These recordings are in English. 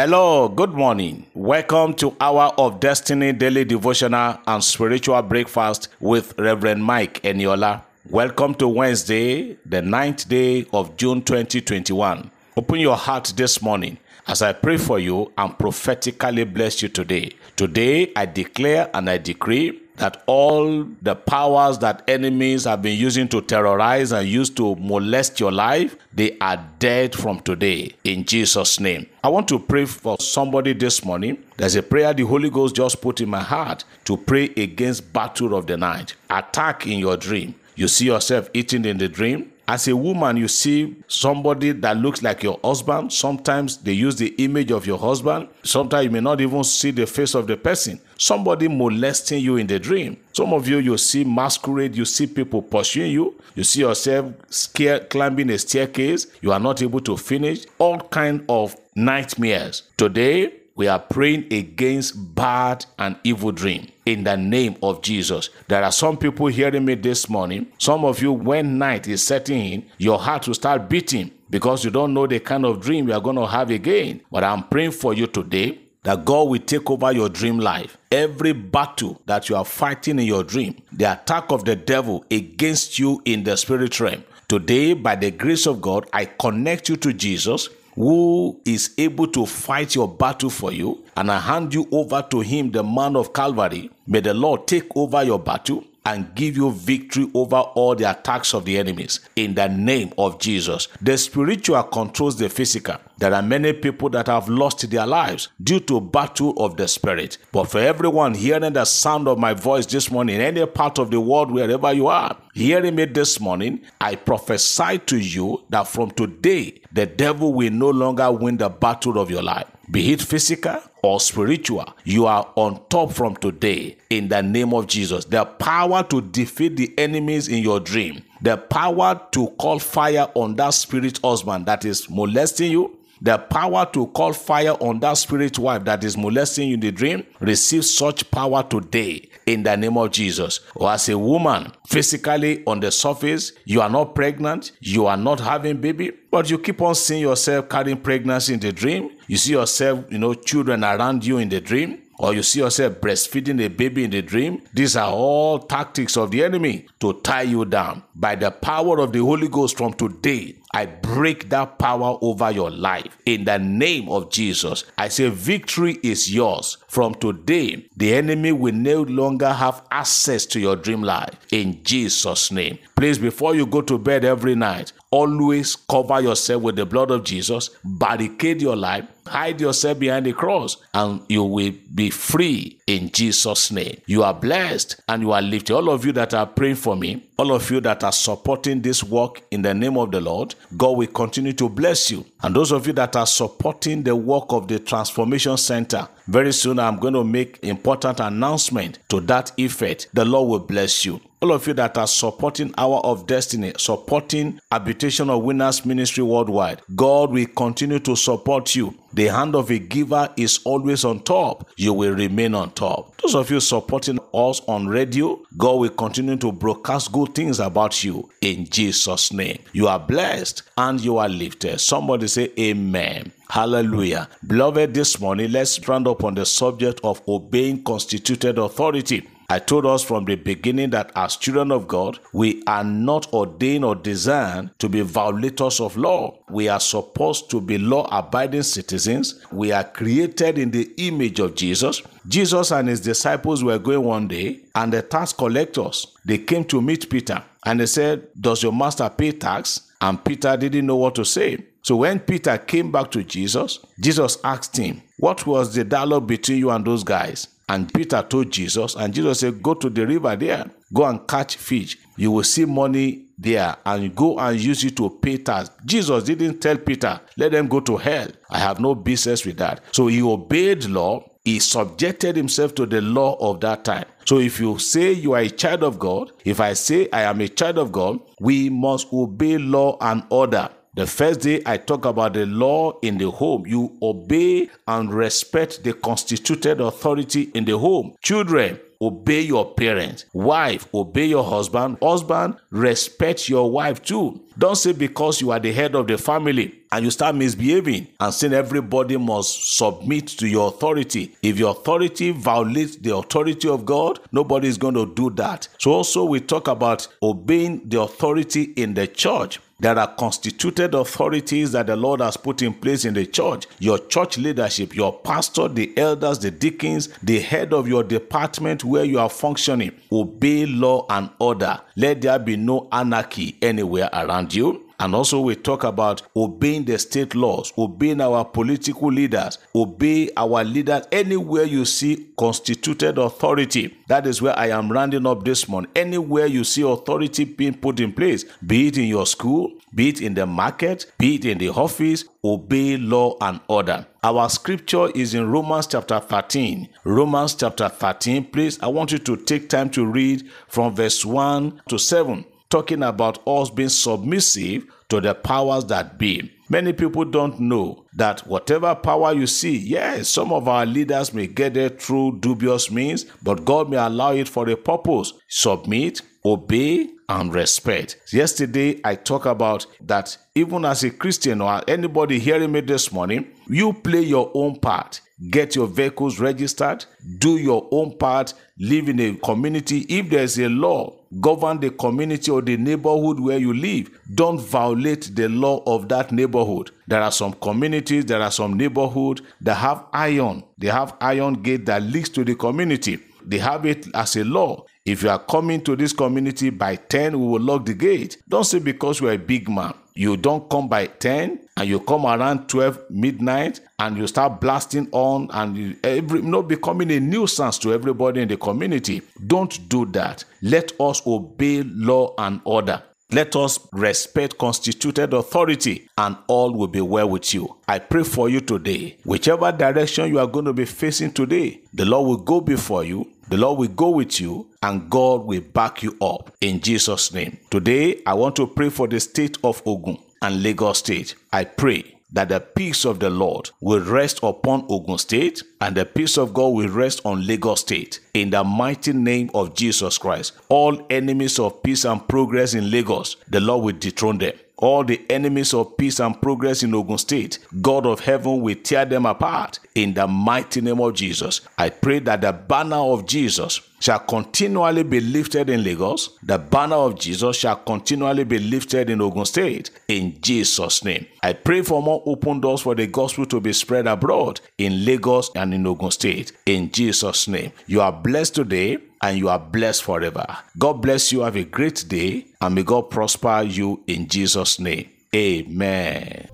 Hello, good morning. Welcome to Hour of Destiny Daily Devotional and Spiritual Breakfast with Reverend Mike Eniola. Welcome to Wednesday, the ninth day of June 2021. Open your heart this morning as I pray for you and prophetically bless you today. Today, I declare and I decree that all the powers that enemies have been using to terrorize and use to molest your life, they are dead from today in Jesus' name. I want to pray for somebody this morning. There's a prayer the Holy Ghost just put in my heart to pray against battle of the night, attack in your dream. You see yourself eating in the dream, as a woman, you see somebody that looks like your husband. Sometimes they use the image of your husband. Sometimes you may not even see the face of the person. Somebody molesting you in the dream. Some of you, you see masquerade, you see people pursuing you. You see yourself scared, climbing a staircase. You are not able to finish. All kind of nightmares. Today, we are praying against bad and evil dream in the name of Jesus. There are some people hearing me this morning. Some of you, when night is setting in, your heart will start beating because you don't know the kind of dream you are going to have again. But I'm praying for you today that God will take over your dream life. Every battle that you are fighting in your dream, the attack of the devil against you in the spirit realm. Today, by the grace of God, I connect you to Jesus who is able to fight your battle for you, and I hand you over to him, the man of Calvary. May the Lord take over your battle and give you victory over all the attacks of the enemies in the name of Jesus. The spiritual controls the physical. There are many people that have lost their lives due to battle of the spirit. But for everyone hearing the sound of my voice this morning, in any part of the world, wherever you are, hearing me this morning, I prophesy to you that from today, the devil will no longer win the battle of your life be it physical or spiritual, you are on top from today in the name of Jesus. The power to defeat the enemies in your dream, the power to call fire on that spirit husband that is molesting you, the power to call fire on that spirit wife that is molesting you in the dream, receive such power today in the name of Jesus. Or as a woman, physically on the surface, you are not pregnant, you are not having baby, but you keep on seeing yourself carrying pregnancy in the dream. You see yourself, you know, children around you in the dream or you see yourself breastfeeding a baby in the dream, these are all tactics of the enemy to tie you down. By the power of the Holy Ghost from today, I break that power over your life in the name of Jesus. I say victory is yours. From today, the enemy will no longer have access to your dream life in Jesus' name. Please, before you go to bed every night, always cover yourself with the blood of Jesus, barricade your life, hide yourself behind the cross, and you will be free in Jesus' name. You are blessed and you are lifted. All of you that are praying for me, all of you that are supporting this work in the name of the Lord, God will continue to bless you. And those of you that are supporting the work of the Transformation Center, very soon I'm going to make important announcement to that effect. The Lord will bless you. All of you that are supporting Hour of Destiny, supporting Habitation of Winners Ministry worldwide, God will continue to support you. The hand of a giver is always on top. You will remain on top. Those of you supporting us on radio, God will continue to broadcast good things about you in Jesus' name. You are blessed and you are lifted. Somebody say amen. Hallelujah. Beloved, this morning, let's round up on the subject of obeying constituted authority. I told us from the beginning that as children of God, we are not ordained or designed to be violators of law. We are supposed to be law abiding citizens. We are created in the image of Jesus. Jesus and his disciples were going one day, and the tax collectors they came to meet Peter and they said, Does your master pay tax? And Peter didn't know what to say. So when Peter came back to Jesus, Jesus asked him, What was the dialogue between you and those guys? And Peter told Jesus, and Jesus said, Go to the river there, go and catch fish. You will see money there and go and use it to pay tax. Jesus didn't tell Peter, Let them go to hell. I have no business with that. So he obeyed law, he subjected himself to the law of that time. So if you say you are a child of God, if I say I am a child of God, we must obey law and order. The first day I talk about the law in the home. You obey and respect the constituted authority in the home. Children, obey your parents. Wife, obey your husband. Husband, respect your wife too. Don't say because you are the head of the family and you start misbehaving and saying everybody must submit to your authority. If your authority violates the authority of God, nobody is going to do that. So also we talk about obeying the authority in the church. There are constituted authorities that the Lord has put in place in the church. Your church leadership, your pastor, the elders, the deacons, the head of your department where you are functioning. Obey law and order. Let there be no anarchy anywhere around you. And also, we talk about obeying the state laws, obeying our political leaders, obey our leaders anywhere you see constituted authority. That is where I am rounding up this morning. Anywhere you see authority being put in place, be it in your school, be it in the market, be it in the office, obey law and order. Our scripture is in Romans chapter 13. Romans chapter 13, please, I want you to take time to read from verse 1 to 7 talking about us being submissive to the powers that be. Many people don't know that whatever power you see, yes, some of our leaders may get it through dubious means, but God may allow it for a purpose. Submit, obey, and respect. Yesterday, I talked about that even as a Christian or anybody hearing me this morning, you play your own part. Get your vehicles registered, do your own part, live in a community. If there's a law, govern the community or the neighborhood where you live. Don't violate the law of that neighborhood. There are some communities, there are some neighborhoods that have iron. They have iron gate that leads to the community. They have it as a law. If you are coming to this community by 10, we will lock the gate. Don't say because you are a big man. You don't come by 10 and you come around 12 midnight and you start blasting on and you, every not becoming a nuisance to everybody in the community. Don't do that. Let us obey law and order. Let us respect constituted authority and all will be well with you. I pray for you today. Whichever direction you are going to be facing today, the Lord will go before you, the Lord will go with you, and God will back you up in Jesus' name. Today, I want to pray for the state of Ogun and Lagos State. I pray that the peace of the Lord will rest upon Ogun State and the peace of God will rest on Lagos State in the mighty name of Jesus Christ. All enemies of peace and progress in Lagos, the Lord will dethrone them. All the enemies of peace and progress in Ogun State, God of heaven will tear them apart in the mighty name of Jesus. I pray that the banner of Jesus shall continually be lifted in Lagos. The banner of Jesus shall continually be lifted in Ogun State in Jesus' name. I pray for more open doors for the gospel to be spread abroad in Lagos and in Ogun State in Jesus' name. You are blessed today and you are blessed forever. God bless you. Have a great day and may God prosper you in Jesus' name. Amen.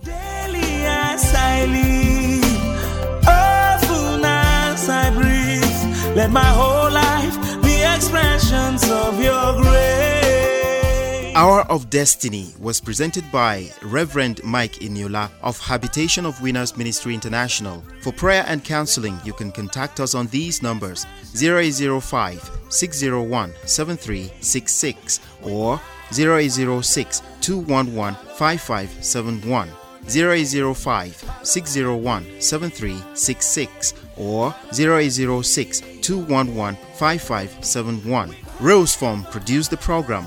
Let my whole life be expressions of your grace. Hour of Destiny was presented by Reverend Mike Eniola of Habitation of Winners Ministry International. For prayer and counseling, you can contact us on these numbers 0805 601 7366 or 0806 211 5571. 0805 601 7366 or 0806 211 5571. Rose Form produced the program.